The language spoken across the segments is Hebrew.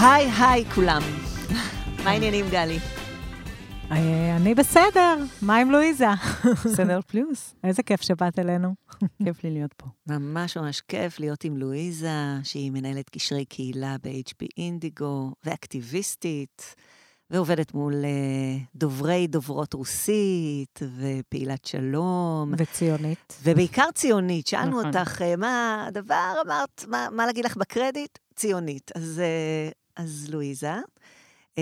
היי היי כולם. מה העניינים, גלי? אה, אני בסדר, מה עם לואיזה? בסדר פלוס. איזה כיף שבאת אלינו. כיף לי להיות פה. ממש ממש כיף להיות עם לואיזה, שהיא מנהלת קשרי קהילה ב-HP אינדיגו, ואקטיביסטית, ועובדת מול uh, דוברי דוברות רוסית, ופעילת שלום. וציונית. ובעיקר ציונית. שאלנו נכון. אותך, uh, מה הדבר, אמרת, מה, מה להגיד לך בקרדיט? ציונית. אז, אז לואיזה, אה,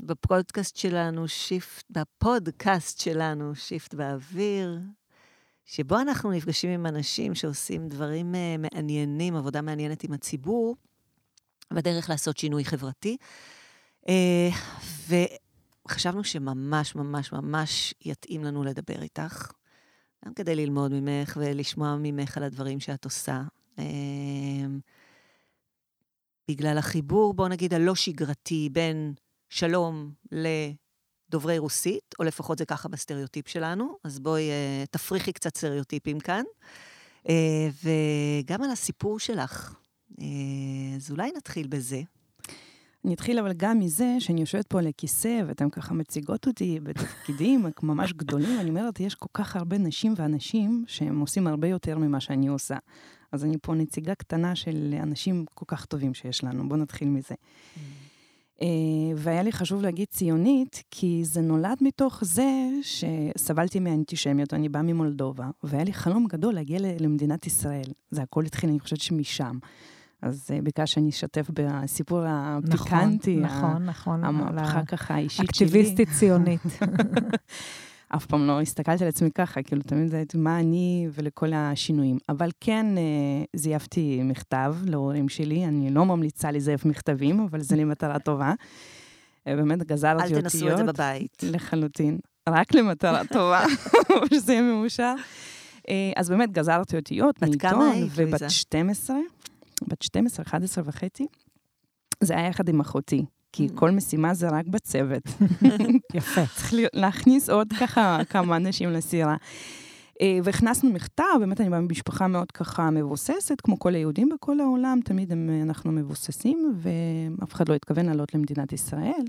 בפודקאסט שלנו, שיפט, בפודקאסט שלנו, שיפט באוויר, שבו אנחנו נפגשים עם אנשים שעושים דברים אה, מעניינים, עבודה מעניינת עם הציבור, בדרך לעשות שינוי חברתי. אה, וחשבנו שממש ממש ממש יתאים לנו לדבר איתך, גם כדי ללמוד ממך ולשמוע ממך על הדברים שאת עושה. בגלל החיבור, בוא נגיד, הלא שגרתי בין שלום לדוברי רוסית, או לפחות זה ככה בסטריאוטיפ שלנו, אז בואי אה, תפריכי קצת סטריאוטיפים כאן. אה, וגם על הסיפור שלך. אה, אז אולי נתחיל בזה. אני אתחיל אבל גם מזה שאני יושבת פה על הכיסא, ואתן ככה מציגות אותי בתפקידים ממש גדולים, ואני אומרת, יש כל כך הרבה נשים ואנשים שהם עושים הרבה יותר ממה שאני עושה. אז אני פה נציגה קטנה של אנשים כל כך טובים שיש לנו. בואו נתחיל מזה. אה, והיה לי חשוב להגיד ציונית, כי זה נולד מתוך זה שסבלתי מאנטישמיות, אני באה ממולדובה, והיה לי חלום גדול להגיע למדינת ישראל. זה הכל התחיל, אני חושבת שמשם. אז אה, ביקשת שאני אשתף בסיפור הפיקנטי, נכון, נכון. על המהפכה ככה האישית שלי. האקטיביסטית ציונית. אף פעם לא הסתכלתי על עצמי ככה, כאילו, תמיד הייתי מה אני ולכל השינויים. אבל כן, אה, זייפתי מכתב להורים שלי, אני לא ממליצה לזייף מכתבים, אבל זה לי מטרה טובה. אה, באמת גזרתי אל אותיות. תנסו את זה בבית. לחלוטין. רק למטרה טובה, שזה יהיה מאושר. אה, אז באמת גזרתי אותיות מעיתון, היית, ובת לואיזה? 12, בת 12, 11 וחצי. זה היה יחד עם אחותי, כי Mm. כל משימה זה רק בצוות. יפה. צריך להכניס עוד ככה כמה אנשים לסירה. אה, והכנסנו מכתב, באמת אני באה ממשפחה מאוד ככה מבוססת, כמו כל היהודים בכל העולם, תמיד הם, אנחנו מבוססים, ואף אחד לא התכוון לעלות למדינת ישראל.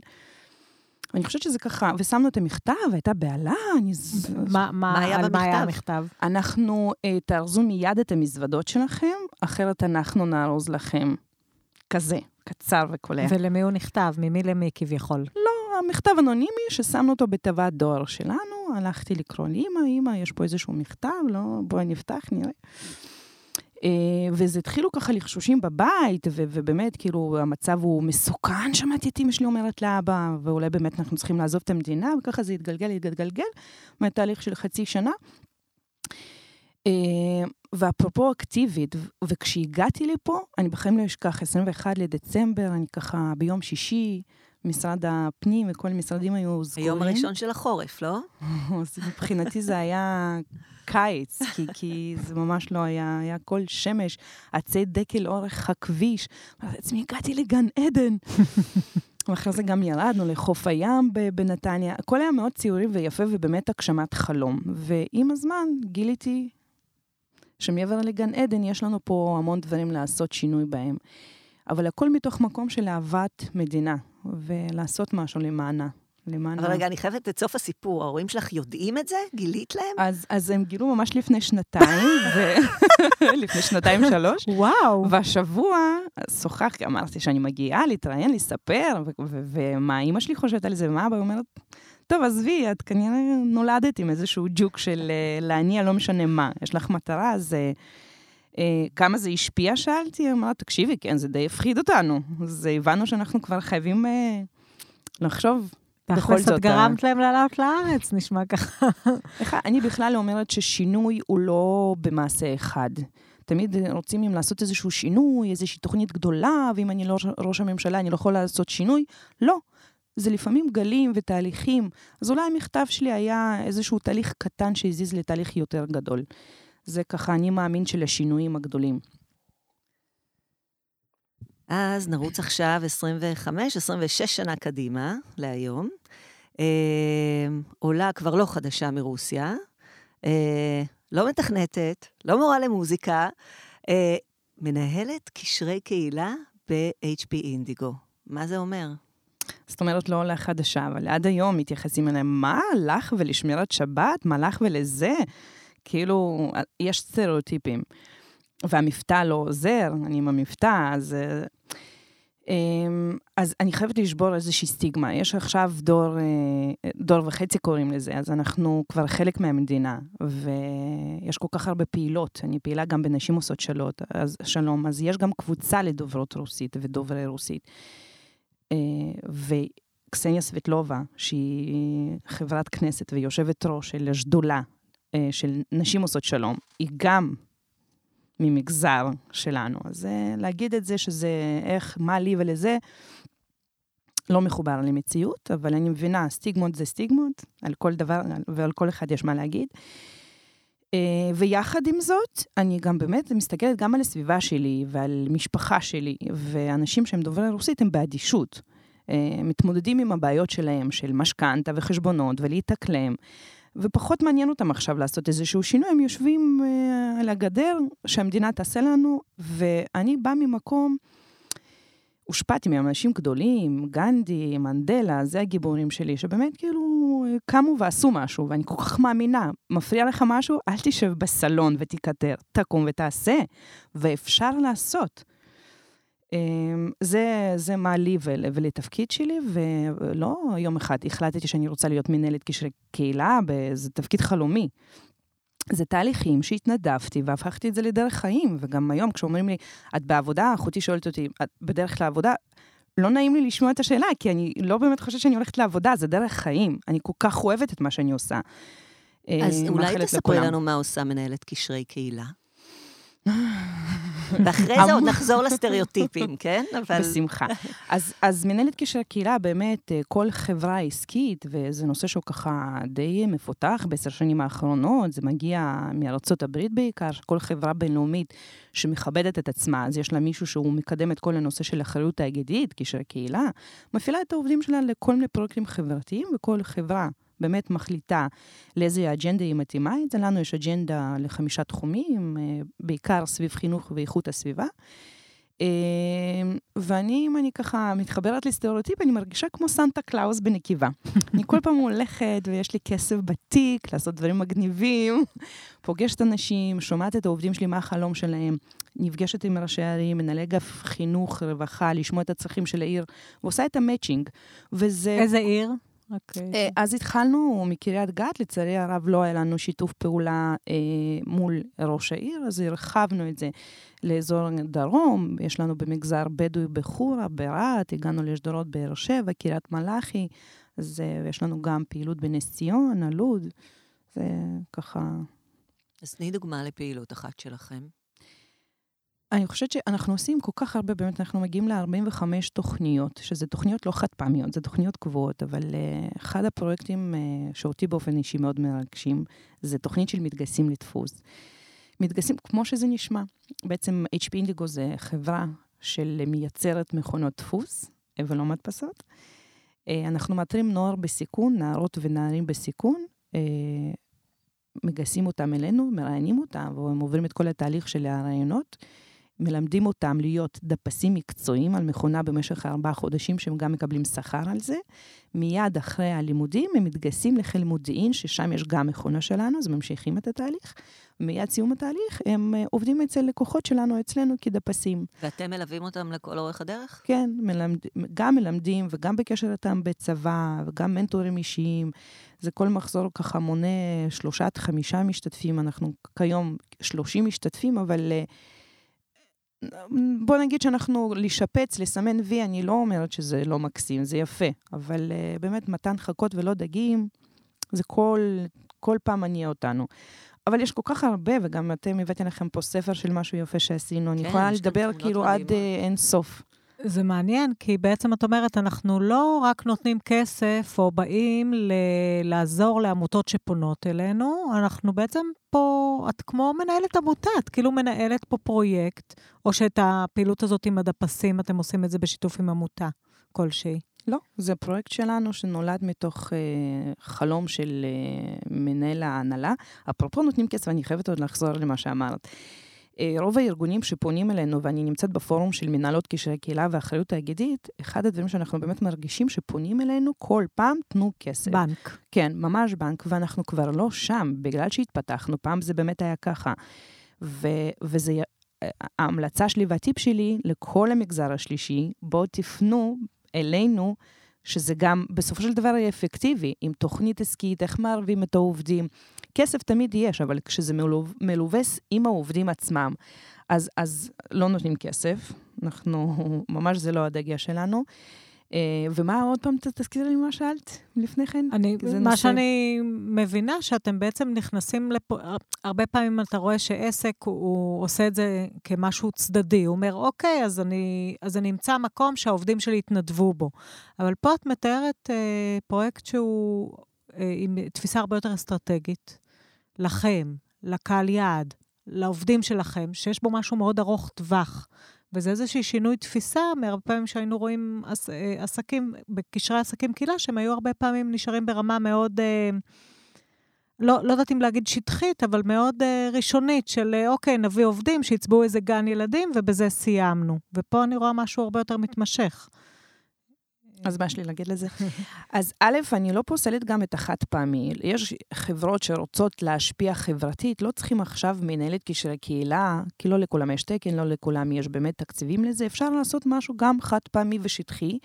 אני חושבת שזה ככה, ושמנו את המכתב, הייתה בהלה, אני... ז- מה- מה היה על מה היה במכתב? המכתב? אנחנו, אה, תארזו מיד את המזוודות שלכם, אחרת אנחנו נארוז לכם. כזה, קצר וקולע. ולמי הוא נכתב? ממי למי כביכול? לא, המכתב אנונימי ששמנו אותו בתיבת דואר שלנו, הלכתי לקרוא לאמא, אמא, יש פה איזשהו מכתב, לא, בואי נפתח, נראה. אה, וזה התחילו ככה לחשושים בבית, ו- ובאמת, כאילו, המצב הוא מסוכן, שמעתי את אמא שלי אומרת לאבא, ואולי באמת אנחנו צריכים לעזוב את המדינה, וככה זה התגלגל, התגלגל, מהתהליך של חצי שנה. אה, ואפרופו אקטיבית, וכשהגעתי לפה, אני בחיים לא אשכח, 21 לדצמבר, אני ככה ביום שישי, משרד הפנים וכל המשרדים היו סגורים. היום הראשון של החורף, לא? אז מבחינתי זה היה קיץ, כי, כי זה ממש לא היה, היה כל שמש, עצי דקל אורך הכביש. אמרתי לעצמי, הגעתי לגן עדן. ואחרי זה גם ירדנו לחוף הים בנתניה. הכל היה מאוד ציורי ויפה ובאמת הגשמת חלום. ועם הזמן גיליתי שמעבר לגן עדן יש לנו פה המון דברים לעשות שינוי בהם. אבל הכל מתוך מקום של אהבת מדינה, ולעשות משהו למענה. למען אבל רגע, אני חייבת את סוף הסיפור. ההורים שלך יודעים את זה? גילית להם? אז, אז הם גילו ממש לפני שנתיים, ו... לפני שנתיים שלוש, וואו. והשבוע שוחחתי, אמרתי שאני מגיעה להתראיין, לספר, ומה אימא שלי חושבת על זה, ומה אבא אומרת, טוב, עזבי, את כנראה נולדת עם איזשהו ג'וק של אה, להניע לא משנה מה, יש לך מטרה, אז... אה, אה, כמה זה השפיע, שאלתי, היא אמרה, תקשיבי, כן, זה די הפחיד אותנו. אז הבנו שאנחנו כבר חייבים לחשוב בכל זאת, את גרמת להם לעלות לארץ, נשמע ככה. אני בכלל אומרת ששינוי הוא לא במעשה אחד. תמיד רוצים אם לעשות איזשהו שינוי, איזושהי תוכנית גדולה, ואם אני לא ראש הממשלה, אני לא יכול לעשות שינוי. לא. זה לפעמים גלים ותהליכים. אז אולי המכתב שלי היה איזשהו תהליך קטן שהזיז לתהליך יותר גדול. זה ככה, אני מאמין של השינויים הגדולים. אז נרוץ עכשיו 25, 26 שנה קדימה, להיום. אה, עולה כבר לא חדשה מרוסיה, אה, לא מתכנתת, לא מורה למוזיקה, אה, מנהלת קשרי קהילה ב-HP אינדיגו. מה זה אומר? זאת אומרת, לא עולה חדשה, אבל עד היום מתייחסים אליהם, מה לך ולשמירת שבת? מה לך ולזה? כאילו, יש סטריאוטיפים. והמבטא לא עוזר, אני עם המבטא, אז... אה, אמ, אז אני חייבת לשבור איזושהי סטיגמה. יש עכשיו דור, אה, דור וחצי קוראים לזה, אז אנחנו כבר חלק מהמדינה, ויש כל כך הרבה פעילות. אני פעילה גם בנשים עושות שלום, אז, שלום, אז יש גם קבוצה לדוברות רוסית ודוברי רוסית. אה, וקסניה סבטלובה, שהיא חברת כנסת ויושבת ראש של השדולה אה, של נשים עושות שלום, היא גם ממגזר שלנו. אז אה, להגיד את זה שזה איך, מה לי ולזה, לא מחובר למציאות, אבל אני מבינה, סטיגמות זה סטיגמות, על כל דבר ועל כל אחד יש מה להגיד. ויחד עם זאת, אני גם באמת מסתכלת גם על הסביבה שלי ועל משפחה שלי, ואנשים שהם דוברי רוסית הם באדישות. מתמודדים עם הבעיות שלהם, של משכנתה וחשבונות ולהתאקלם. ופחות מעניין אותם עכשיו לעשות איזשהו שינוי, הם יושבים uh, על הגדר שהמדינה תעשה לנו, ואני באה ממקום, הושפעתי מאנשים גדולים, גנדי, מנדלה, זה הגיבורים שלי, שבאמת כאילו קמו ועשו משהו, ואני כל כך מאמינה, מפריע לך משהו? אל תשב בסלון ותיקטר, תקום ותעשה, ואפשר לעשות. אמ, זה, זה מה לי ול, ולתפקיד שלי, ולא יום אחד החלטתי שאני רוצה להיות מנהלת קשרי קהילה, זה תפקיד חלומי. זה תהליכים שהתנדבתי והפכתי את זה לדרך חיים, וגם היום כשאומרים לי, את בעבודה, אחותי שואלת אותי, את בדרך לעבודה? לא נעים לי לשמוע את השאלה, כי אני לא באמת חושבת שאני הולכת לעבודה, זה דרך חיים. אני כל כך אוהבת את מה שאני עושה. אז אה, אולי תספרי לנו מה עושה מנהלת קשרי קהילה. ואחרי זה עוד נחזור לסטריאוטיפים, כן? אבל... בשמחה. אז, אז מנהלת קשר קהילה, באמת, אה, כל חברה עסקית, וזה נושא שהוא ככה די מפותח בעשר שנים האחרונות, זה מגיע מארצות הברית בעיקר, כל חברה בינלאומית שמכבדת את עצמה, אז יש לה מישהו שהוא מקדם את כל הנושא של אחריות תאגידית, קשר קהילה, מפעילה את העובדים שלה לכל מיני פרויקטים חברתיים, וכל חברה באמת מחליטה לאיזה אג'נדה היא מתאימה את זה. לנו יש אג'נדה לחמישה תחומים, אה, בעיקר סביב חינוך ואיכות הסביבה. אה, ואני, אם אני ככה מתחברת לסטריאוטיפ, אני מרגישה כמו סנטה קלאוס בנקבה. אני כל פעם הולכת ויש לי כסף בתיק, לעשות דברים מגניבים, פוגשת אנשים, שומעת את העובדים שלי, מה החלום שלהם, נפגשת עם ראשי הערים, מנהלי אגף חינוך, רווחה, לשמוע את הצרכים של העיר, ועושה את ה matching. וזה... איזה עיר? אוקיי. אוקיי. אה, אז התחלנו מקריית גת, לצערי הרב לא היה לנו שיתוף פעולה אה, מול ראש העיר, אז הרחבנו את זה לאזור דרום, יש לנו במגזר בדואי בחורה, ברהט, הגענו לשדרות באר שבע, קריית מלאכי, אז אה, יש לנו גם פעילות בנס ציונה, לוד, זה ככה... אז תני דוגמה לפעילות אחת שלכם. אני חושבת שאנחנו עושים כל כך הרבה, באמת, אנחנו מגיעים ל-45 תוכניות, שזה תוכניות לא חד פעמיות, זה תוכניות קבועות, אבל uh, אחד הפרויקטים uh, שאותי באופן אישי מאוד מרגשים, זה תוכנית של מתגייסים לדפוס. מתגייסים, כמו שזה נשמע, בעצם HP אינדיגו זה חברה של מייצרת מכונות דפוס, ולא מדפסות. Uh, אנחנו מאתרים נוער בסיכון, נערות ונערים בסיכון, uh, מגייסים אותם אלינו, מראיינים אותם, והם עוברים את כל התהליך של הרעיונות. מלמדים אותם להיות דפסים מקצועיים על מכונה במשך ארבעה חודשים, שהם גם מקבלים שכר על זה. מיד אחרי הלימודים הם מתגייסים לחיל מודיעין, ששם יש גם מכונה שלנו, אז ממשיכים את התהליך. מיד סיום התהליך, הם אה, עובדים אצל לקוחות שלנו, אצלנו כדפסים. ואתם מלווים אותם לכל אורך הדרך? כן, מלמד, גם מלמדים וגם בקשר איתם בצבא, וגם מנטורים אישיים. זה כל מחזור ככה מונה שלושה עד חמישה משתתפים, אנחנו כיום שלושים משתתפים, אבל... Uh, בוא נגיד שאנחנו, לשפץ, לסמן וי, אני לא אומרת שזה לא מקסים, זה יפה, אבל uh, באמת מתן חכות ולא דגים, זה כל, כל פעם מניע אותנו. אבל יש כל כך הרבה, וגם אתם הבאתם לכם פה ספר של משהו יפה שעשינו, כן, אני יכולה לדבר כאילו עד uh, אין סוף. זה מעניין, כי בעצם את אומרת, אנחנו לא רק נותנים כסף או באים ל- לעזור לעמותות שפונות אלינו, אנחנו בעצם פה, את כמו מנהלת עמותה, את כאילו מנהלת פה פרויקט, או שאת הפעילות הזאת עם הדפסים, אתם עושים את זה בשיתוף עם עמותה כלשהי. לא, זה פרויקט שלנו שנולד מתוך אה, חלום של אה, מנהל ההנהלה. אפרופו נותנים כסף, אני חייבת עוד לחזור למה שאמרת. אה, רוב הארגונים שפונים אלינו, ואני נמצאת בפורום של מנהלות קשרי קהילה ואחריות תאגידית, אחד הדברים שאנחנו באמת מרגישים שפונים אלינו כל פעם, תנו כסף. בנק. כן, ממש בנק, ואנחנו כבר לא שם, בגלל שהתפתחנו, פעם זה באמת היה ככה. ו- וזה, ההמלצה שלי והטיפ שלי לכל המגזר השלישי, בואו תפנו אלינו, שזה גם בסופו של דבר יהיה אפקטיבי, עם תוכנית עסקית, איך מערבים את העובדים. כסף תמיד יש, אבל כשזה מלווה עם העובדים עצמם, אז, אז לא נותנים כסף, אנחנו, ממש זה לא הדגש שלנו. אה, ומה עוד פעם, תזכירי לי מה שאלת לפני כן? אני, מה נושא... שאני מבינה, שאתם בעצם נכנסים לפה, הרבה פעמים אתה רואה שעסק, הוא עושה את זה כמשהו צדדי. הוא אומר, אוקיי, אז אני, אז אני אמצא מקום שהעובדים שלי יתנדבו בו. אבל פה את מתארת אה, פרויקט שהוא אה, עם תפיסה הרבה יותר אסטרטגית. לכם, לקהל יעד, לעובדים שלכם, שיש בו משהו מאוד ארוך טווח. וזה איזשהו שינוי תפיסה מהרבה פעמים שהיינו רואים עס, אה, עסקים, בקשרי עסקים קהילה, שהם היו הרבה פעמים נשארים ברמה מאוד, אה, לא, לא יודעת אם להגיד שטחית, אבל מאוד אה, ראשונית, של אה, אוקיי, נביא עובדים שיצבעו איזה גן ילדים, ובזה סיימנו. ופה אני רואה משהו הרבה יותר מתמשך. אז מה יש לי להגיד לזה? אז א', אני לא פוסלת גם את החד פעמי. יש חברות שרוצות להשפיע חברתית, לא צריכים עכשיו מנהלת קשרי קהילה, כי לא לכולם יש תקן, לא לכולם יש באמת תקציבים לזה. אפשר לעשות משהו גם חד פעמי ושטחי,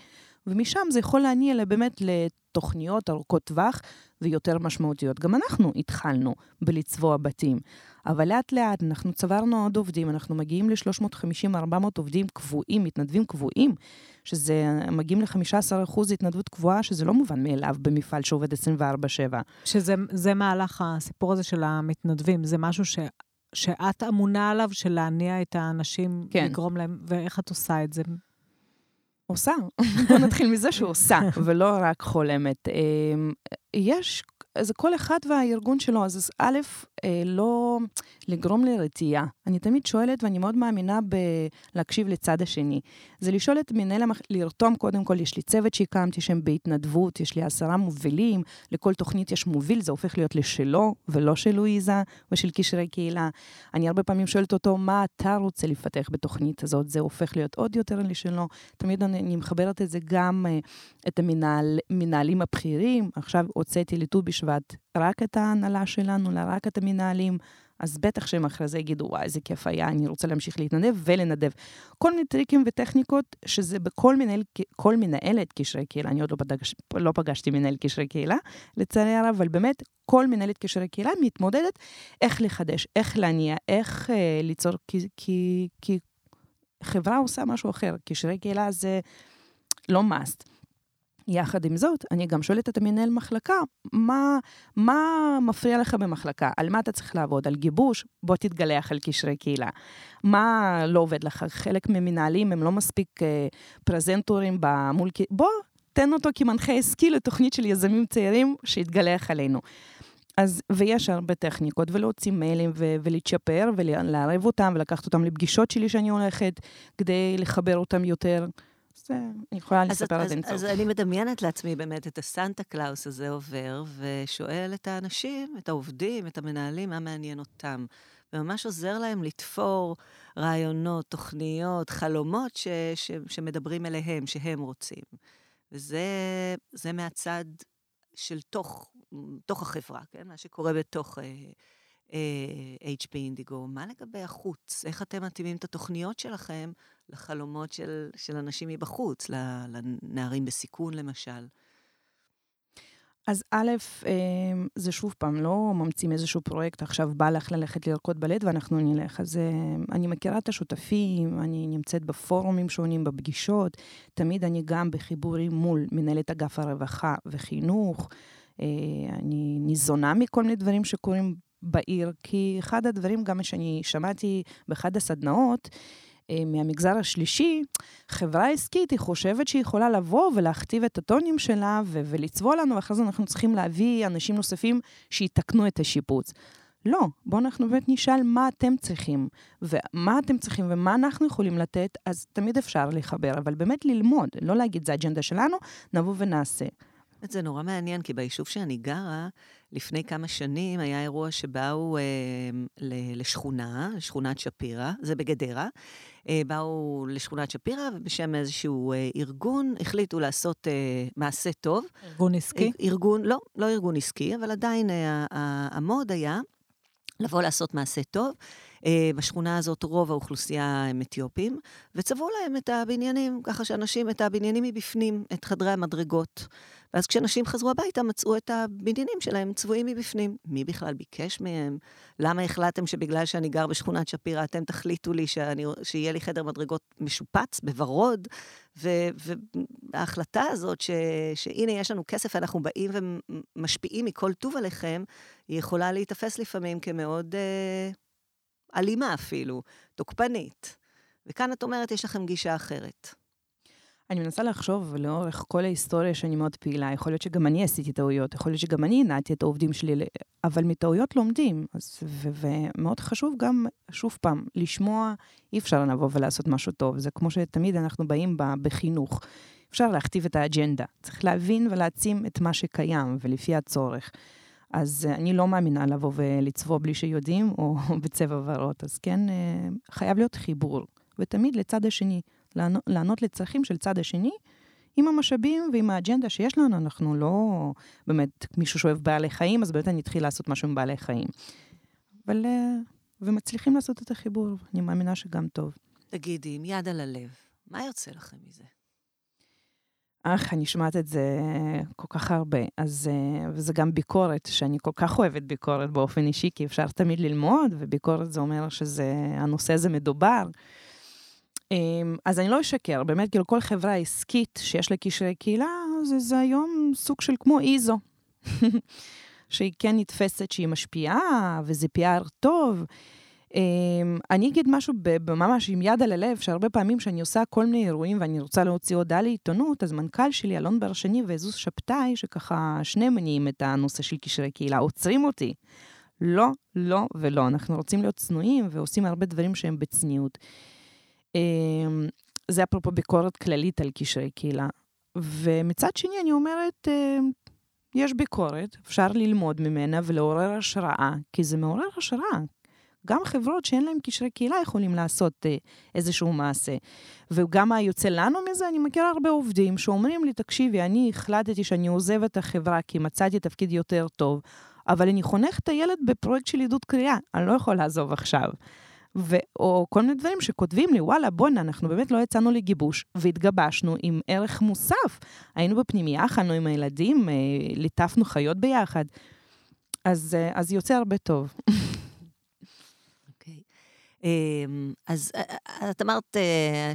ומשם זה יכול להניע באמת לתוכניות ארוכות טווח ויותר משמעותיות. גם אנחנו התחלנו בלצבוע בתים, אבל לאט לאט אנחנו צברנו עוד עובדים, אנחנו מגיעים ל-350-400 עובדים קבועים, מתנדבים קבועים, שזה, מגיעים ל-15% התנדבות קבועה, שזה לא מובן מאליו במפעל שעובד 24/7. שזה מהלך הסיפור הזה של המתנדבים, זה משהו ש... שאת אמונה עליו, של להניע את האנשים, כן. לגרום להם, ואיך את עושה את זה? עושה. בוא נתחיל מזה שהוא עושה, ולא רק חולמת. אמ, יש זה כל אחד והארגון שלו, אז א', אה, לא לגרום לרתיעה. אני תמיד שואלת, ואני מאוד מאמינה בלהקשיב לצד השני. זה לשאול את מנהל המח... לרתום, קודם כל, יש לי צוות שהקמתי שהם בהתנדבות, יש לי עשרה מובילים, לכל תוכנית יש מוביל, זה הופך להיות לשלו ולא של לואיזה ושל קשרי קהילה. אני הרבה פעמים שואלת אותו, מה אתה רוצה לפתח בתוכנית הזאת? זה הופך להיות עוד יותר לשלו. תמיד אני, אני מחברת את זה גם, אה, את המנהלים הבכירים. עכשיו הוצאתי לט"ו בשבט רק את ההנהלה שלנו, רק את המנהלים. אז בטח שהם אחרי זה יגידו, וואי, איזה כיף היה, אני רוצה להמשיך להתנדב ולנדב. כל מיני טריקים וטכניקות, שזה בכל מנהל, כל מנהלת קשרי קהילה, אני עוד לא, פגש, לא פגשתי מנהל קשרי קהילה, לצערי הרב, אבל באמת, כל מנהלת קשרי קהילה מתמודדת איך לחדש, איך להניע, איך אה, ליצור, כי, כי, כי חברה עושה משהו אחר, קשרי קהילה זה לא must. יחד עם זאת, אני גם שואלת את המנהל מחלקה, מה, מה מפריע לך במחלקה? על מה אתה צריך לעבוד? על גיבוש? בוא תתגלח על קשרי קהילה. מה לא עובד לך? חלק ממנהלים הם לא מספיק אה, פרזנטורים מול... בוא, תן אותו כמנחה עסקי לתוכנית של יזמים צעירים שיתגלח עלינו. אז, ויש הרבה טכניקות, ולהוציא מיילים ו- ולהתשפר ולערב אותם ולקחת אותם לפגישות שלי שאני הולכת, כדי לחבר אותם יותר. אני יכולה לספר על זה אין אז אני מדמיינת לעצמי באמת את הסנטה קלאוס הזה עובר, ושואל את האנשים, את העובדים, את המנהלים, מה מעניין אותם. וממש עוזר להם לתפור רעיונות, תוכניות, חלומות ש, ש, שמדברים אליהם, שהם רוצים. וזה מהצד של תוך, תוך החברה, כן? מה שקורה בתוך אה, אה, HP אינדיגו. מה לגבי החוץ? איך אתם מתאימים את התוכניות שלכם לחלומות של, של אנשים מבחוץ, לנערים בסיכון למשל. אז א', אמ, זה שוב פעם, לא ממציאים איזשהו פרויקט, עכשיו בא לך ללכת לרקוד בלט ואנחנו נלך. אז אמ, אני מכירה את השותפים, אני נמצאת בפורומים שונים, בפגישות, תמיד אני גם בחיבורים מול מנהלת אגף הרווחה וחינוך. אה, אני ניזונה מכל מיני דברים שקורים בעיר, כי אחד הדברים גם שאני שמעתי באחד הסדנאות, אה, מהמגזר השלישי, חברה עסקית, היא חושבת שהיא יכולה לבוא ולהכתיב את הטונים שלה ו- ולצבוע לנו, ואחרי זה אנחנו צריכים להביא אנשים נוספים שיתקנו את השיפוץ. לא, בואו אנחנו באמת נשאל מה אתם צריכים, ומה אתם צריכים ומה אנחנו יכולים לתת, אז תמיד אפשר לחבר, אבל באמת ללמוד, לא להגיד זה האג'נדה שלנו, נבוא ונעשה. זה נורא מעניין, כי ביישוב שאני גרה, לפני כמה שנים היה אירוע שבאו אה, לשכונה, לשכונת שפירא, זה בגדרה. אה, באו לשכונת שפירא, ובשם איזשהו אה, ארגון החליטו לעשות אה, מעשה טוב. ארגון עסקי? ארגון, לא, לא ארגון עסקי, אבל עדיין המוד היה לבוא לעשות מעשה טוב. בשכונה הזאת רוב האוכלוסייה הם אתיופים, וצבעו להם את הבניינים, ככה שאנשים, את הבניינים מבפנים, את חדרי המדרגות. ואז כשאנשים חזרו הביתה, מצאו את הבניינים שלהם צבועים מבפנים. מי בכלל ביקש מהם? למה החלטתם שבגלל שאני גר בשכונת שפירא, אתם תחליטו לי שאני, שיהיה לי חדר מדרגות משופץ בוורוד? וההחלטה הזאת, ש, שהנה, יש לנו כסף, אנחנו באים ומשפיעים מכל טוב עליכם, היא יכולה להיתפס לפעמים כמאוד אה, אלימה אפילו, תוקפנית. וכאן את אומרת, יש לכם גישה אחרת. אני מנסה לחשוב לאורך כל ההיסטוריה שאני מאוד פעילה, יכול להיות שגם אני עשיתי טעויות, יכול להיות שגם אני הנעתי את העובדים שלי, אבל מטעויות לומדים. אז, ו- ומאוד חשוב גם, שוב פעם, לשמוע, אי אפשר לבוא ולעשות משהו טוב. זה כמו שתמיד אנחנו באים בחינוך. אפשר להכתיב את האג'נדה. צריך להבין ולהעצים את מה שקיים, ולפי הצורך. אז אני לא מאמינה לבוא ולצבוע בלי שיודעים, או בצבע ורוד. אז כן, אה, חייב להיות חיבור, ותמיד לצד השני. לענות לצרכים של צד השני, עם המשאבים ועם האג'נדה שיש לנו, אנחנו לא באמת, מישהו שאוהב בעלי חיים, אז באמת אני אתחיל לעשות משהו עם בעלי חיים. אבל, אה, ומצליחים לעשות את החיבור, אני מאמינה שגם טוב. תגידי, עם יד על הלב, מה יוצא לכם מזה? אך, אני שומעת את זה כל כך הרבה. אז, אה, וזה גם ביקורת, שאני כל כך אוהבת ביקורת באופן אישי, כי אפשר תמיד ללמוד, וביקורת זה אומר שהנושא הזה מדובר. אמ, אז אני לא אשקר, באמת, כאילו כל חברה עסקית שיש לה קשרי קהילה, זה, זה היום סוג של כמו איזו. שהיא כן נתפסת שהיא משפיעה, וזה PR טוב. אמ, אני אגיד משהו ממש עם יד על הלב, שהרבה פעמים כשאני עושה כל מיני אירועים ואני רוצה להוציא הודעה לעיתונות, אז מנכ"ל שלי, אלון בר שני ועזוז שבתאי, שככה שניהם מניעים את הנושא של קשרי קהילה, עוצרים אותי. לא, לא ולא. אנחנו רוצים להיות צנועים ועושים הרבה דברים שהם בצניעות. אמ, זה אפרופו ביקורת כללית על קשרי קהילה. ומצד שני, אני אומרת, אמ, יש ביקורת, אפשר ללמוד ממנה ולעורר השראה, כי זה מעורר השראה. גם חברות שאין להן קשרי קהילה יכולים לעשות אה, איזשהו מעשה. וגם מה יוצא לנו מזה, אני מכירה הרבה עובדים שאומרים לי, תקשיבי, אני החלטתי שאני עוזב את החברה כי מצאתי תפקיד יותר טוב, אבל אני חונך את הילד בפרויקט של עידוד קריאה, אני לא יכול לעזוב עכשיו. ו- או כל מיני דברים שכותבים לי, וואלה, בואנה, אנחנו באמת לא יצאנו לגיבוש, והתגבשנו עם ערך מוסף. היינו בפנימייה, אכלנו עם הילדים, אה, ליטפנו חיות ביחד. אז, אה, אז יוצא הרבה טוב. אוקיי. אמ, אז אה, את אמרת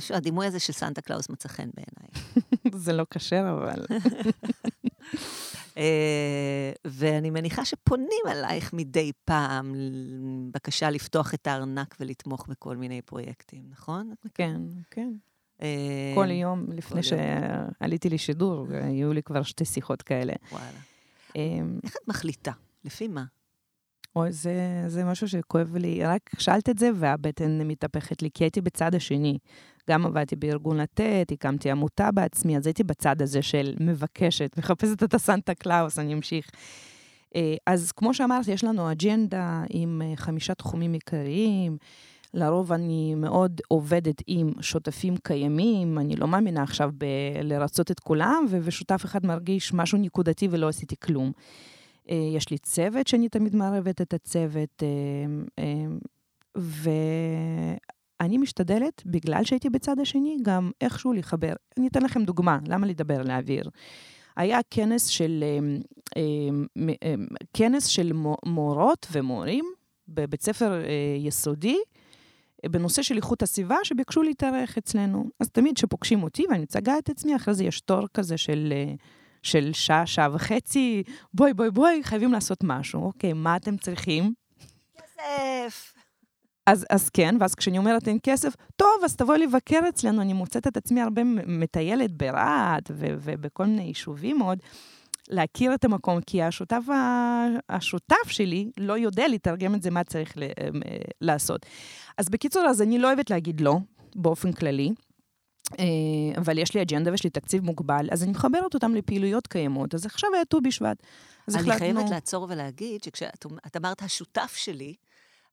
שהדימוי הזה של סנטה קלאוס מצא חן בעיניי. זה לא כשר, אבל... אה, ואני מניחה שפונים אלייך מדי פעם, בקשה לפתוח את הארנק ולתמוך בכל מיני פרויקטים, נכון? כן, כן. אה, כל יום, לפני שעליתי לשידור, היו לי כבר שתי שיחות כאלה. וואלה. אה, איך את מחליטה? לפי מה? אוי, זה, זה משהו שכואב לי. רק שאלת את זה והבטן מתהפכת לי, כי הייתי בצד השני. גם עבדתי בארגון לתת, הקמתי עמותה בעצמי, אז הייתי בצד הזה של מבקשת, מחפשת את הסנטה קלאוס, אני אמשיך. אה, אז כמו שאמרתי, יש לנו אג'נדה עם אה, חמישה תחומים עיקריים. לרוב אני מאוד עובדת עם שותפים קיימים, אני לא מאמינה עכשיו ב- לרצות את כולם, ושותף אחד מרגיש משהו נקודתי ולא עשיתי כלום. אה, יש לי צוות שאני תמיד מערבת את הצוות, ו... אני משתדלת, בגלל שהייתי בצד השני, גם איכשהו לחבר. אני אתן לכם דוגמה, למה לדבר לאוויר? היה כנס של, אמ, אמ, אמ, כנס של מורות ומורים בבית ספר אה, יסודי, בנושא של איכות הסביבה, שביקשו להתארח אצלנו. אז תמיד כשפוגשים אותי ואני מצגה את עצמי, אחרי זה יש תור כזה של, אה, של שעה, שעה וחצי, בואי, בואי, בואי, חייבים לעשות משהו. אוקיי, מה אתם צריכים? כסף. אז, אז כן, ואז כשאני אומרת אין כסף, טוב, אז תבואי לבקר אצלנו, אני מוצאת את עצמי הרבה מטיילת ברהט ובכל מיני יישובים מאוד, להכיר את המקום, כי השותף, השותף שלי לא יודע לתרגם את זה, מה צריך לעשות. אז בקיצור, אז אני לא אוהבת להגיד לא, באופן כללי. אה, אבל יש לי אג'נדה ויש לי תקציב מוגבל, אז אני מחברת אותם לפעילויות קיימות. אז עכשיו היה ט"ו בשבט. אני החלטנו- חייבת לעצור ולהגיד שכשאת את אמרת השותף שלי,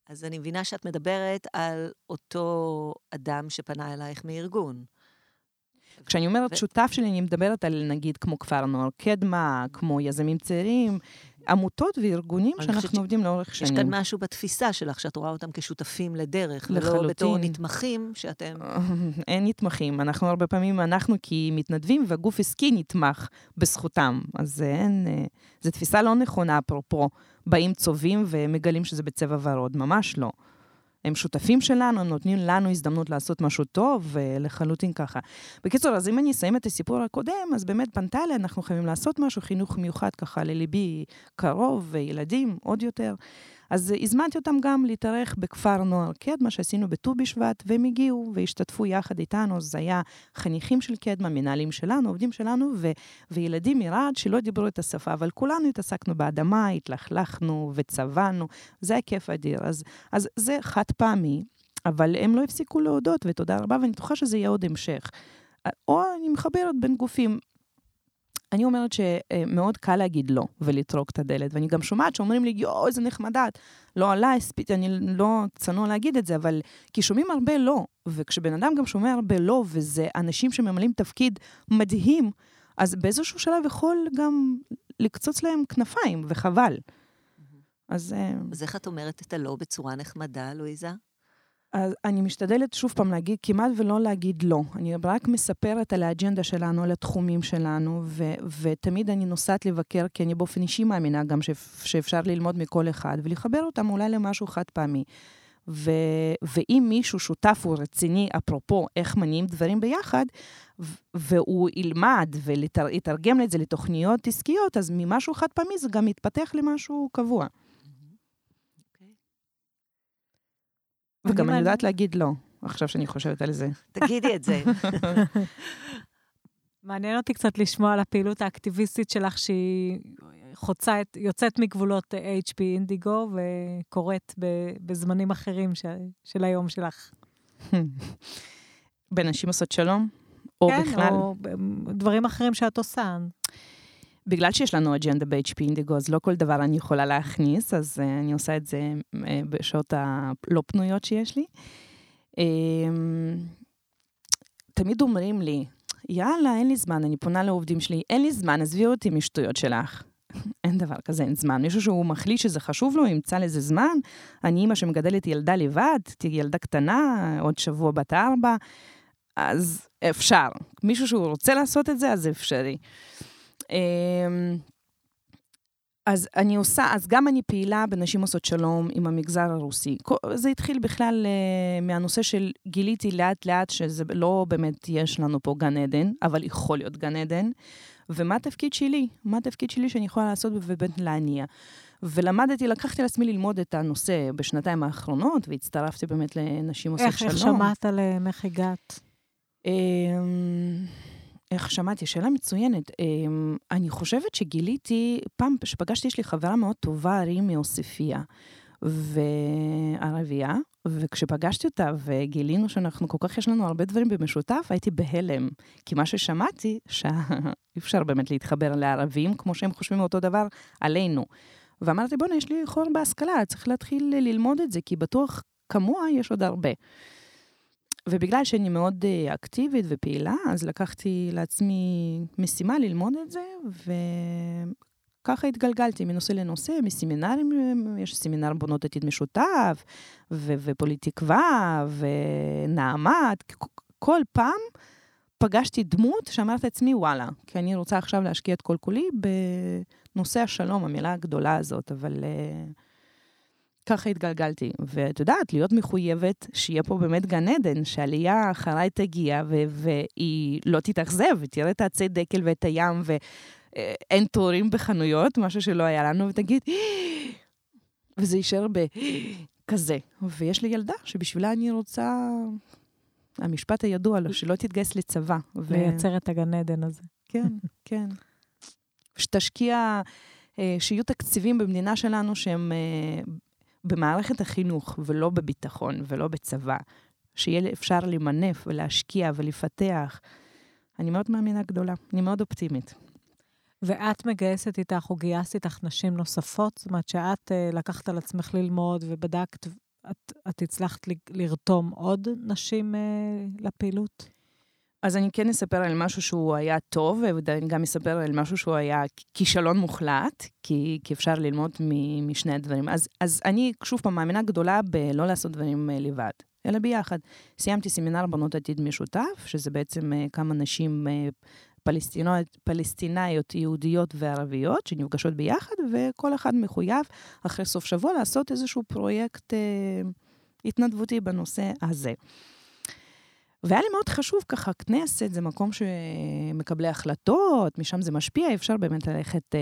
אז אני מבינה שאת מדברת על אותו אדם שפנה אלייך מארגון. כשאני אומרת ו- שותף שלי, אני מדברת על נגיד כמו כפר נוער קדמה, כמו יזמים צעירים, עמותות וארגונים שאנחנו עובדים לאורך יש שנים. כאן משהו בתפיסה שלך, שאת רואה אותם כשותפים לדרך, ולא לחלוטין. בתור נתמכים שאתם... אין נתמכים, אנחנו הרבה פעמים, אנחנו כמתנדבים והגוף עסקי נתמך בזכותם. אז אין, אה, זו תפיסה לא נכונה, אפרופו, באים צובעים ומגלים שזה בצבע ורוד, ממש לא. הם שותפים שלנו, הם נותנים לנו הזדמנות לעשות משהו טוב, ולחלוטין ככה. בקיצור, אז אם אני אסיים את הסיפור הקודם, אז באמת פנתה אליי, אנחנו חייבים לעשות משהו, חינוך מיוחד ככה לליבי קרוב, וילדים עוד יותר. אז הזמנתי אותם גם להתארח בכפר נוער קדמה, שעשינו בט"ו בשבט, והם הגיעו והשתתפו יחד איתנו, זה היה חניכים של קדמה, מנהלים שלנו, עובדים שלנו, ו- וילדים מרעד שלא דיברו את השפה, אבל כולנו התעסקנו באדמה, התלכלכנו וצבענו, זה היה כיף אדיר. אז, אז זה חד פעמי, אבל הם לא הפסיקו להודות, ותודה רבה, ואני בטוחה שזה יהיה עוד המשך. או אני מחברת בין גופים. אני אומרת שמאוד קל להגיד לא ולטרוק את הדלת, ואני גם שומעת שאומרים לי, יואו, איזה נחמדה את. לא עליי, אני לא צנוע להגיד את זה, אבל כי שומעים הרבה לא, וכשבן אדם גם שומע הרבה לא, וזה אנשים שממלאים תפקיד מדהים, אז באיזשהו שלב יכול גם לקצוץ להם כנפיים, וחבל. אז, אה, אז איך את אומרת את הלא בצורה נחמדה, לואיזה? אז אני משתדלת שוב פעם להגיד, כמעט ולא להגיד לא. אני רק מספרת על האג'נדה שלנו, על התחומים שלנו, ו- ותמיד אני נוסעת לבקר, כי אני באופן אישי מאמינה גם שאפ- שאפשר ללמוד מכל אחד, ולחבר אותם אולי למשהו חד פעמי. ו- ואם מישהו שותף הוא רציני, אפרופו איך מניעים דברים ביחד, ו- והוא ילמד ויתרגם את זה לתוכניות עסקיות, אז ממשהו חד פעמי זה גם יתפתח למשהו קבוע. וגם אני יודעת להגיד לא, עכשיו שאני חושבת על זה. תגידי את זה. מעניין אותי קצת לשמוע על הפעילות האקטיביסטית שלך, שהיא חוצה את, יוצאת מגבולות HP אינדיגו וקורית בזמנים אחרים ש, של היום שלך. בנשים עושות שלום, או כן, בכלל. או ב- דברים אחרים שאת עושה. בגלל שיש לנו אג'נדה ב-HP אינדיגו, אז לא כל דבר אני יכולה להכניס, אז uh, אני עושה את זה uh, בשעות הלא פנויות שיש לי. Um, תמיד אומרים לי, יאללה, אין לי זמן, אני פונה לעובדים שלי, אין לי זמן, עזבי אותי משטויות שלך. אין דבר כזה, אין זמן. מישהו שהוא מחליט שזה חשוב לו, ימצא לזה זמן. אני אימא שמגדלת ילדה לבד, ילדה קטנה, עוד שבוע בת ארבע, אז אפשר. מישהו שהוא רוצה לעשות את זה, אז אפשרי. אמ, אז אני עושה, אז גם אני פעילה בנשים עושות שלום עם המגזר הרוסי. זה התחיל בכלל uh, מהנושא של גיליתי לאט לאט שזה לא באמת יש לנו פה גן עדן, אבל יכול להיות גן עדן. ומה התפקיד שלי? מה התפקיד שלי שאני יכולה לעשות ובאמת להניע? ולמדתי, לקחתי על עצמי ללמוד את הנושא בשנתיים האחרונות, והצטרפתי באמת לנשים עושות איך, שלום. איך שמעת עליהם, איך הגעת? איך שמעתי? שאלה מצוינת. אמ, אני חושבת שגיליתי, פעם שפגשתי, יש לי חברה מאוד טובה, רימי עוספיה, וערבייה, וכשפגשתי אותה וגילינו שאנחנו כל כך, יש לנו הרבה דברים במשותף, הייתי בהלם. כי מה ששמעתי, שאי אפשר באמת להתחבר לערבים, כמו שהם חושבים אותו דבר עלינו. ואמרתי, בוא'נה, יש לי חור בהשכלה, צריך להתחיל ללמוד את זה, כי בטוח כמוה יש עוד הרבה. ובגלל שאני מאוד אה, אקטיבית ופעילה, אז לקחתי לעצמי משימה ללמוד את זה, וככה התגלגלתי מנושא לנושא, מסמינרים, יש סמינר בונות עתיד משותף, ו- ופוליטיקווה, ונעמת, כל פעם פגשתי דמות שאמרתי לעצמי, וואלה, כי אני רוצה עכשיו להשקיע את כל כולי בנושא השלום, המילה הגדולה הזאת, אבל... uh, ככה התגלגלתי. ואת יודעת, להיות מחויבת שיהיה פה באמת גן עדן, שעלייה אחריי תגיע ו- והיא לא תתאכזב, ותראה את העצי דקל ואת הים, ואין תורים בחנויות, משהו שלא היה לנו, ותגיד, וזה יישאר בכזה. ויש לי ילדה שבשבילה אני רוצה, המשפט הידוע לו, שלא תתגייס לצבא. ו- לייצר את הגן עדן הזה. כן, כן. שתשקיע, אה, שיהיו תקציבים במדינה שלנו שהם אה, במערכת החינוך, ולא בביטחון, ולא בצבא. שיהיה אפשר למנף ולהשקיע ולפתח. אני מאוד מאמינה גדולה, אני מאוד אופטימית. ואת מגייסת איתך, או גייסת איתך נשים נוספות? זאת אומרת שאת uh, לקחת על עצמך ללמוד ובדקת, את, את הצלחת לרתום עוד נשים uh, לפעילות? אז אני כן אספר על משהו שהוא היה טוב, ואני גם אספר על משהו שהוא היה כישלון מוחלט, כי, כי אפשר ללמוד מ, משני הדברים. אז, אז אני, שוב פעם, מאמינה גדולה בלא לעשות דברים אה, לבד, אלא ביחד. סיימתי סמינר בנות עתיד משותף, שזה בעצם כמה נשים פלסטינאיות, פלסטינאיות, יהודיות וערביות, שנפגשות ביחד, וכל אחד מחויב אחרי סוף שבוע לעשות איזשהו פרויקט אה, התנדבותי בנושא הזה. והיה לי מאוד חשוב ככה, כנסת זה מקום שמקבלי החלטות, משם זה משפיע, אפשר באמת ללכת, אה,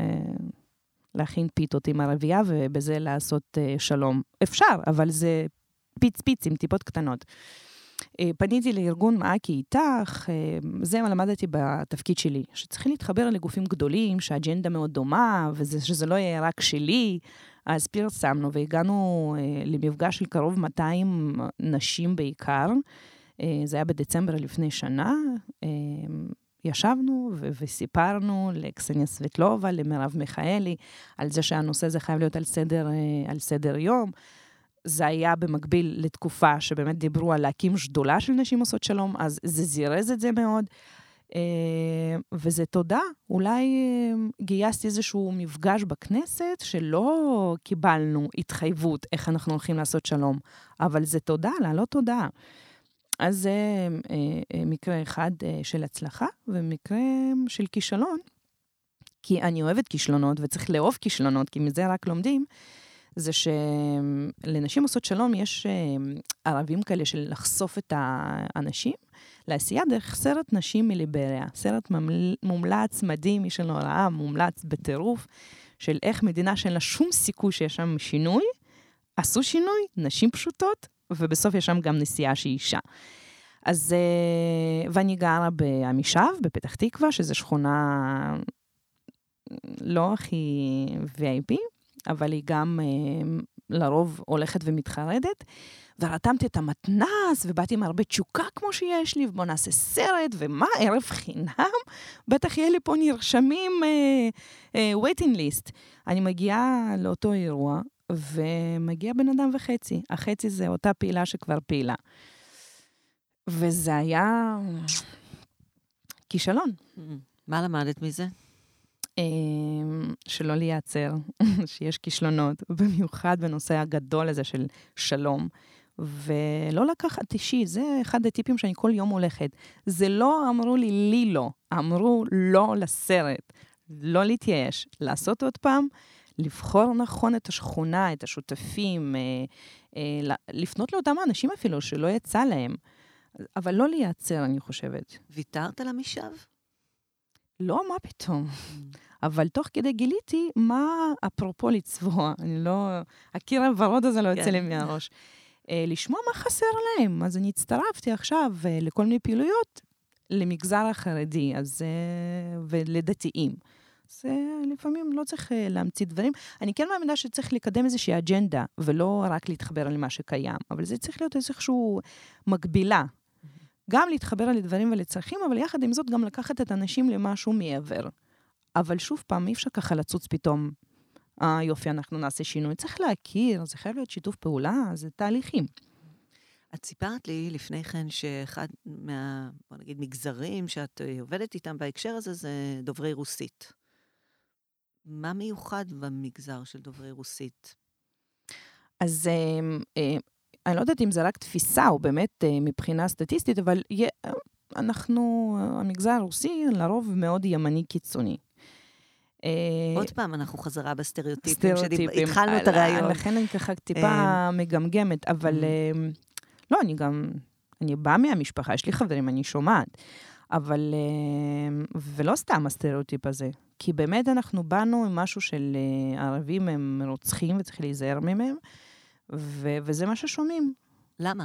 אה, להכין פיתות עם ערבייה ובזה לעשות אה, שלום. אפשר, אבל זה פיץ פיץ עם טיפות קטנות. אה, פניתי לארגון מעכי איתך, אה, זה מה למדתי בתפקיד שלי, שצריכים להתחבר לגופים גדולים, שהאג'נדה מאוד דומה, ושזה לא יהיה רק שלי. אז פרסמנו והגענו אה, למפגש של קרוב 200 נשים בעיקר. זה היה בדצמבר לפני שנה. ישבנו ו- וסיפרנו לקסניה סבטלובה, למרב מיכאלי, על זה שהנושא הזה חייב להיות על סדר, על סדר יום. זה היה במקביל לתקופה שבאמת דיברו על להקים שדולה של נשים עושות שלום, אז זה זירז את זה מאוד. אה, וזה תודה, אולי אה, גייסתי איזשהו מפגש בכנסת שלא קיבלנו התחייבות איך אנחנו הולכים לעשות שלום, אבל זה תודה, להעלות תודה. אז זה אה, מקרה אחד של הצלחה ומקרה של כישלון, כי אני אוהבת כישלונות וצריך לאהוב כישלונות, כי מזה רק לומדים. זה שלנשים עושות שלום יש ערבים כאלה של לחשוף את האנשים לעשייה דרך סרט נשים מליבריה. סרט מומלץ מדהים, מי שלא ראה, מומלץ בטירוף, של איך מדינה שאין לה שום סיכוי שיש שם שינוי, עשו שינוי, נשים פשוטות, ובסוף יש שם גם נסיעה שהיא אישה. אז, אה, ואני גרה בעמישב, בפתח תקווה, שזו שכונה לא הכי VIP, אבל היא גם אה, לרוב הולכת ומתחרדת. ורתמתי את המתנ"ס, ובאתי עם הרבה תשוקה כמו שיש לי, ובואו נעשה סרט, ומה, ערב חינם? בטח יהיה לי פה נרשמים uh, uh, waiting list. אני מגיעה לאותו אירוע, ומגיע בן אדם וחצי. החצי זה אותה פעילה שכבר פעילה. וזה היה כישלון. מה למדת מזה? אמ, שלא להיעצר, שיש כישלונות, במיוחד בנושא הגדול הזה של שלום. ולא לקחת אישי, זה אחד הטיפים שאני כל יום הולכת. זה לא אמרו לי, לי לא, אמרו לא לסרט. לא להתייאש, לעשות עוד פעם, לבחור נכון את השכונה, את השותפים, אה, אה, לפנות לאותם האנשים אפילו שלא יצא להם. אבל לא להיעצר, אני חושבת. ויתרת על המשאב? לא, מה פתאום. Mm. אבל תוך כדי גיליתי מה, אפרופו לצבוע, אני לא, הקיר הוורוד הזה לא יוצא לי כן. מהראש. אה, לשמוע מה חסר להם. אז אני הצטרפתי עכשיו אה, לכל מיני פעילויות למגזר החרדי, אז, אה, ולדתיים. אז לפעמים לא צריך להמציא דברים. אני כן מאמינה שצריך לקדם איזושהי אג'נדה, ולא רק להתחבר על מה שקיים, אבל זה צריך להיות איזשהו מקבילה. גם להתחבר על הדברים ולצרכים, אבל יחד עם זאת גם לקחת את האנשים למשהו מעבר. אבל שוב פעם, אי אפשר ככה לצוץ פתאום, אה, יופי, אנחנו נעשה שינוי. צריך להכיר, זה חייב להיות שיתוף פעולה, זה תהליכים. את סיפרת לי לפני כן שאחד מה, בוא נגיד, מגזרים שאת אה, עובדת איתם בהקשר הזה זה דוברי רוסית. מה מיוחד במגזר של דוברי רוסית? אז אה, אה, אני לא יודעת אם זה רק תפיסה או באמת מבחינה סטטיסטית, אבל אנחנו, המגזר הרוסי לרוב מאוד ימני קיצוני. אה, עוד פעם, אנחנו חזרה בסטריאוטיפים, שהתחלנו את הרעיון. לכן אני ככה טיפה אה, מגמגמת, אבל mm. לא, אני גם, אני באה מהמשפחה, יש לי חברים, אני שומעת. אבל, ולא סתם הסטריאוטיפ הזה, כי באמת אנחנו באנו עם משהו של ערבים הם רוצחים וצריך להיזהר מהם, ו- וזה מה ששומעים. למה?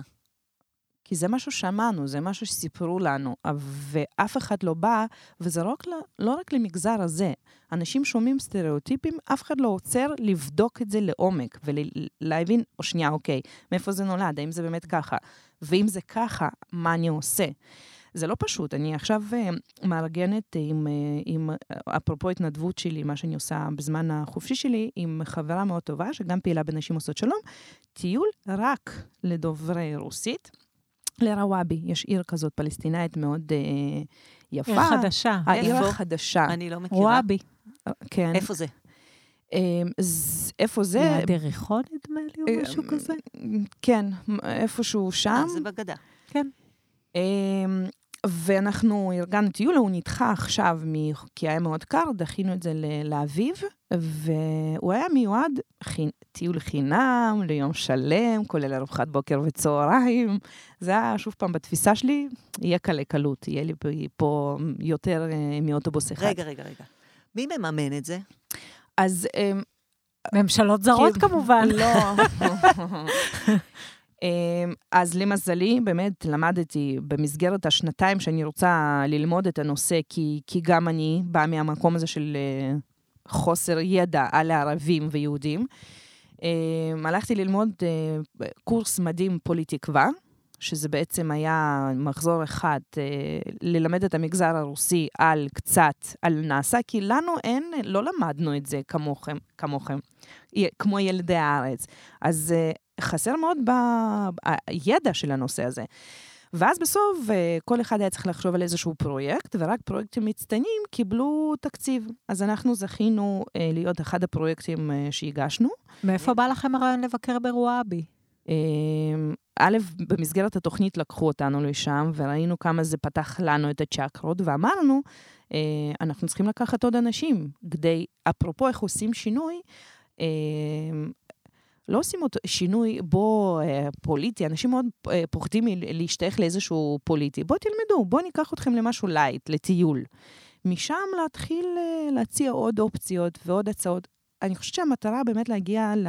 כי זה מה ששמענו, זה מה שסיפרו לנו, ואף אחד לא בא, וזה לא רק, לא רק למגזר הזה. אנשים שומעים סטריאוטיפים, אף אחד לא עוצר לבדוק את זה לעומק, ולהבין, או שנייה, אוקיי, מאיפה זה נולד, האם זה באמת ככה? ואם זה ככה, מה אני עושה? זה לא פשוט. אני עכשיו uh, מארגנת עם, uh, עם, uh, אפרופו התנדבות שלי, מה שאני עושה בזמן החופשי שלי, עם חברה מאוד טובה, שגם פעילה בנשים עושות שלום, טיול רק לדוברי רוסית. לרוואבי, יש עיר כזאת פלסטינאית מאוד uh, יפה. עיר חדשה. העיר החדשה. אני לא מכירה. רוואבי. כן. איפה זה? אז איפה זה? ליד יריחו נדמה לי, או משהו כזה? כן, איפו"שהו שם. אה, זה בגדה. כן. ואנחנו ארגנו טיול, הוא נדחה עכשיו, כי היה מאוד קר, דחינו את זה לאביב, והוא היה מיועד טיול חינם, ליום שלם, כולל ארוחת בוקר וצהריים. זה היה, שוב פעם, בתפיסה שלי, יהיה קלה קלות, יהיה לי פה יותר אה, מאוטובוס אחד. רגע, רגע, רגע. מי מממן את זה? אז... ממשלות זרות כמובן. לא. אמ, אז למזלי, באמת למדתי במסגרת השנתיים שאני רוצה ללמוד את הנושא, כי, כי גם אני באה מהמקום הזה של אה, חוסר ידע על הערבים ויהודים. אמ, הלכתי ללמוד אה, קורס מדהים פוליטיקווה, שזה בעצם היה מחזור אחד, אה, ללמד את המגזר הרוסי על קצת, על נאס"א, כי לנו אין, לא למדנו את זה כמוכם, כמוכם, כמו ילדי הארץ. אז חסר מאוד בידע של הנושא הזה. ואז בסוף אה, כל אחד היה צריך לחשוב על איזשהו פרויקט, ורק פרויקטים מצטיינים קיבלו תקציב. אז אנחנו זכינו אה, להיות אחד הפרויקטים אה, שהגשנו. מאיפה בא לכם הרעיון לבקר ברוואבי? א', במסגרת התוכנית לקחו אותנו לשם, וראינו כמה זה פתח לנו את הצ'קרות, ואמרנו, אנחנו צריכים לקחת עוד אנשים, כדי, אפרופו איך עושים שינוי, לא עושים אותו שינוי בו אה, פוליטי, אנשים מאוד אה, פוחדים להשתייך לאיזשהו פוליטי. בואו תלמדו, בואו ניקח אתכם למשהו light, לטיול. משם להתחיל אה, להציע עוד אופציות ועוד הצעות. אני חושבת שהמטרה באמת להגיע ל...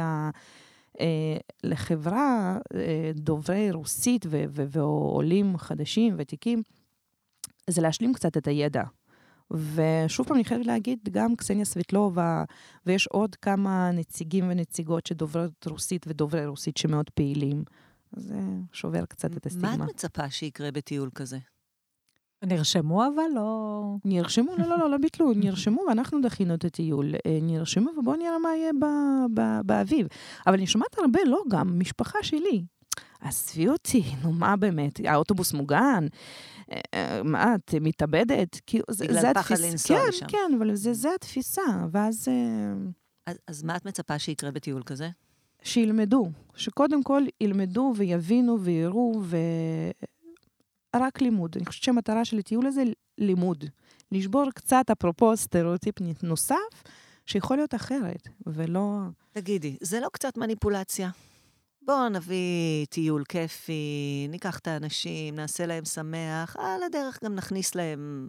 אה, לחברה אה, דוברי רוסית ועולים חדשים, ותיקים, זה להשלים קצת את הידע. ושוב פעם, אני חייבת להגיד, גם קסניה סבטלובה, ויש עוד כמה נציגים ונציגות שדוברות רוסית ודוברי רוסית שמאוד פעילים. זה שובר קצת את הסטיגמה. מה את מצפה שיקרה בטיול כזה? נרשמו אבל לא... נרשמו, לא, לא, לא, לא ביטלו, נרשמו ואנחנו דחינו את הטיול. אה, נרשמו ובואו נראה מה יהיה באביב. אבל אני שומעת הרבה, לא גם, משפחה שלי. עזבי אותי, נו מה באמת, האוטובוס מוגן, מה, את מתאבדת? כאילו, בגלל פחד לנסוע כן, לשם. כן, כן, אבל זה, זה התפיסה, ואז... אה, אז, אז מה את מצפה שיקרה בטיול כזה? שילמדו, שקודם כל ילמדו ויבינו ויראו, ורק לימוד. אני חושבת שהמטרה של הטיול הזה, לימוד. לשבור קצת, אפרופו סטריאוטיפ נוסף, שיכול להיות אחרת, ולא... תגידי, זה לא קצת מניפולציה? בואו נביא טיול כיפי, ניקח את האנשים, נעשה להם שמח, על הדרך גם נכניס להם,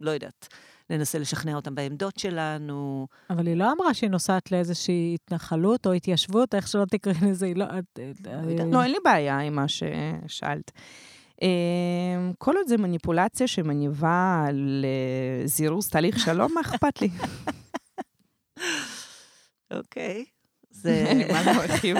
לא יודעת, ננסה לשכנע אותם בעמדות שלנו. אבל היא לא אמרה שהיא נוסעת לאיזושהי התנחלות או התיישבות, איך שלא תקראי לזה, היא לא... לא, אין לי בעיה עם מה ששאלת. אמ, כל עוד זה מניפולציה שמניבה לזירוז תהליך שלום, מה אכפת לי? אוקיי. זה... מה להרחיב?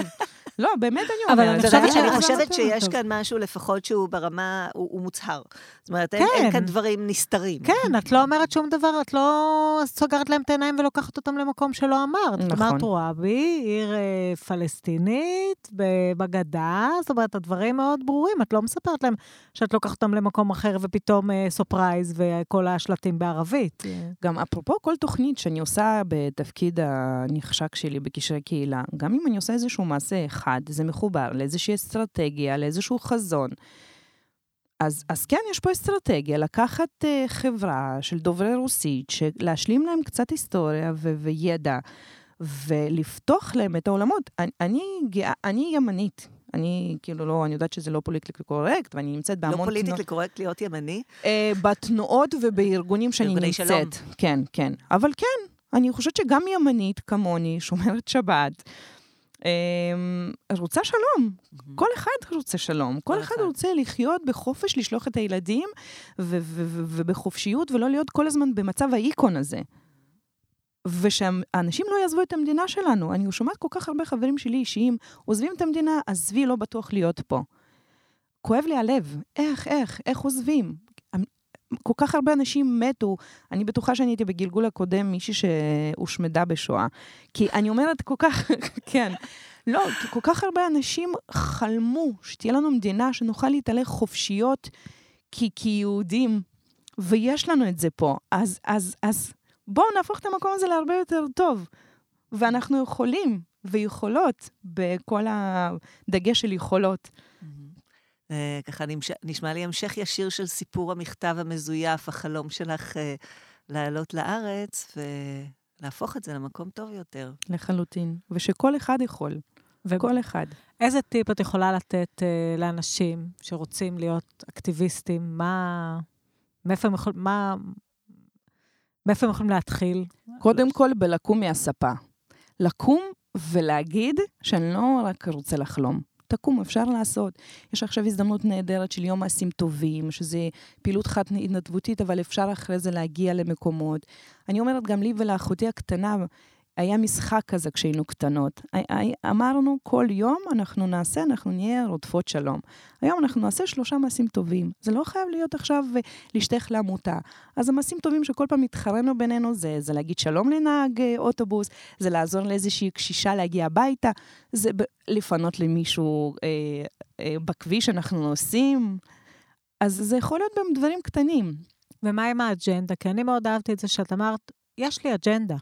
לא, באמת אני אומרת. אבל אני חושבת, אני חושבת שיש כאן משהו לפחות שהוא ברמה, הוא, הוא מוצהר. זאת אומרת, כן. אין, אין כאן דברים נסתרים. כן, את לא אומרת שום דבר, את לא סוגרת להם את העיניים ולוקחת אותם למקום שלא אמרת. נכון. את אמרת רואבי, עיר אה, פלסטינית, בגדה, זאת אומרת, הדברים מאוד ברורים. את לא מספרת להם שאת לוקחת אותם למקום אחר ופתאום אה, surprise וכל השלטים בערבית. גם אפרופו כל תוכנית שאני עושה בתפקיד הנחשק שלי בקשרי קהילה, גם אם אני עושה איזשהו מעשה אחד, זה מחובר לאיזושהי אסטרטגיה, לאיזשהו חזון. אז, אז כן, יש פה אסטרטגיה, לקחת אה, חברה של דוברי רוסית, להשלים להם קצת היסטוריה ו- וידע, ולפתוח להם את העולמות. אני, אני, אני ימנית. אני, כאילו, לא, אני יודעת שזה לא פוליטיקלי קורקט, ואני נמצאת בהמון... לא פוליטיקלי קורקט להיות ימני? Uh, בתנועות ובארגונים שאני נמצאת. שלום. כן, כן. אבל כן, אני חושבת שגם ימנית כמוני, שומרת שבת, רוצה שלום. כל אחד רוצה שלום. כל, אחד. רוצה לחיות בחופש, לשלוח את הילדים, ובחופשיות, ולא להיות כל הזמן במצב האיקון הזה. ושהאנשים לא יעזבו את המדינה שלנו. אני שומעת כל כך הרבה חברים שלי אישיים, עוזבים את המדינה, עזבי, לא בטוח להיות פה. כואב לי הלב. איך, איך, איך עוזבים? כל כך הרבה אנשים מתו. אני בטוחה שאני הייתי בגלגול הקודם מישהי שהושמדה בשואה. כי אני אומרת כל כך, כן. לא, כי כל כך הרבה אנשים חלמו שתהיה לנו מדינה שנוכל להתהלך חופשיות כי, כיהודים, ויש לנו את זה פה. אז, אז, אז בואו נהפוך את המקום הזה להרבה יותר טוב. ואנחנו יכולים ויכולות, בכל הדגש של יכולות. אה, ככה נמש- נשמע לי המשך ישיר של סיפור המכתב המזויף, החלום שלך אה, לעלות לארץ ולהפוך את זה למקום טוב יותר. לחלוטין. ושכל אחד יכול. כל אחד. איזה טיפ את יכולה לתת uh, לאנשים שרוצים להיות אקטיביסטים? מה... מאיפה הם יכולים... מה... מאיפה הם יכולים להתחיל? קודם כל, בלקום מהספה. לקום ולהגיד שאני לא רק רוצה לחלום. תקום, אפשר לעשות. יש עכשיו הזדמנות נהדרת של יום מעשים טובים, שזה פעילות חד התנדבותית, אבל אפשר אחרי זה להגיע למקומות. אני אומרת, גם לי ולאחותי הקטנה, היה משחק כזה כשהיינו קטנות. אמרנו, כל יום אנחנו נעשה, אנחנו נהיה רודפות שלום. היום אנחנו נעשה שלושה מעשים טובים. זה לא חייב להיות עכשיו להשתייך לעמותה. אז המעשים טובים שכל פעם התחרנו בינינו, זה, זה להגיד שלום לנהג אוטובוס, זה לעזור לאיזושהי קשישה להגיע הביתה, זה לפנות למישהו אה, אה, בכביש שאנחנו נוסעים. אז זה יכול להיות גם דברים קטנים. ומה עם האג'נדה? כי אני מאוד אהבתי את זה שאת אמרת, יש לי אג'נדה.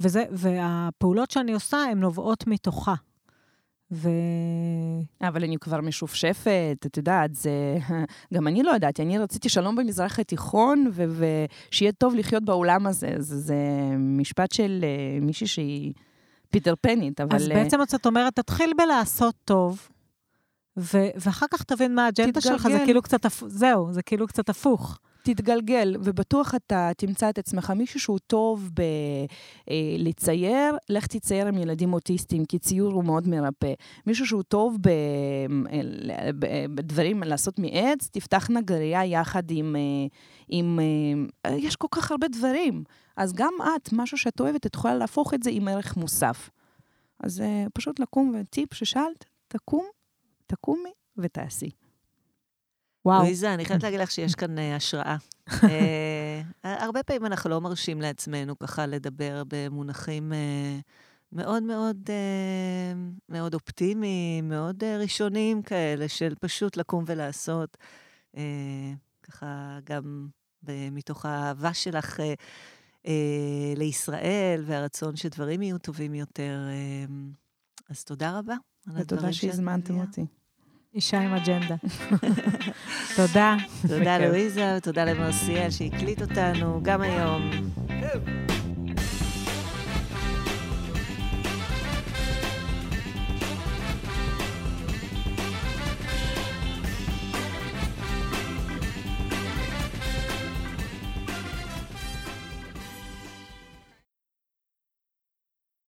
וזה, והפעולות שאני עושה, הן נובעות מתוכה. ו... אבל אני כבר משופשפת, את יודעת, זה... גם אני לא ידעתי, אני רציתי שלום במזרח התיכון, ו... ושיהיה טוב לחיות בעולם הזה. זה, זה משפט של uh, מישהי שהיא פיטר פנית, אבל... אז בעצם את אומרת, תתחיל בלעשות טוב, ו... ואחר כך תבין מה האג'נדה שלך, זה כאילו קצת. זהו, זה כאילו קצת הפוך. תתגלגל, ובטוח אתה תמצא את עצמך מישהו שהוא טוב בלצייר, לך תצייר עם ילדים אוטיסטים, כי ציור הוא מאוד מרפא. מישהו שהוא טוב בדברים, לעשות מעץ, תפתח נגרייה יחד עם, עם... יש כל כך הרבה דברים. אז גם את, משהו שאת אוהבת, את יכולה להפוך את זה עם ערך מוסף. אז פשוט לקום, וטיפ ששאלת, תקום, תקומי ותעשי. וואו. לואיזה, אני חייבת להגיד לך שיש כאן uh, השראה. uh, הרבה פעמים אנחנו לא מרשים לעצמנו ככה לדבר במונחים uh, מאוד מאוד, uh, מאוד אופטימיים, מאוד uh, ראשוניים כאלה, של פשוט לקום ולעשות. Uh, ככה גם מתוך האהבה שלך uh, uh, לישראל והרצון שדברים יהיו טובים יותר. Uh, אז תודה רבה. ותודה שהזמנתם אותי. אישה עם אג'נדה. תודה. תודה לואיזה, ותודה למרסיאל שהקליט אותנו גם היום.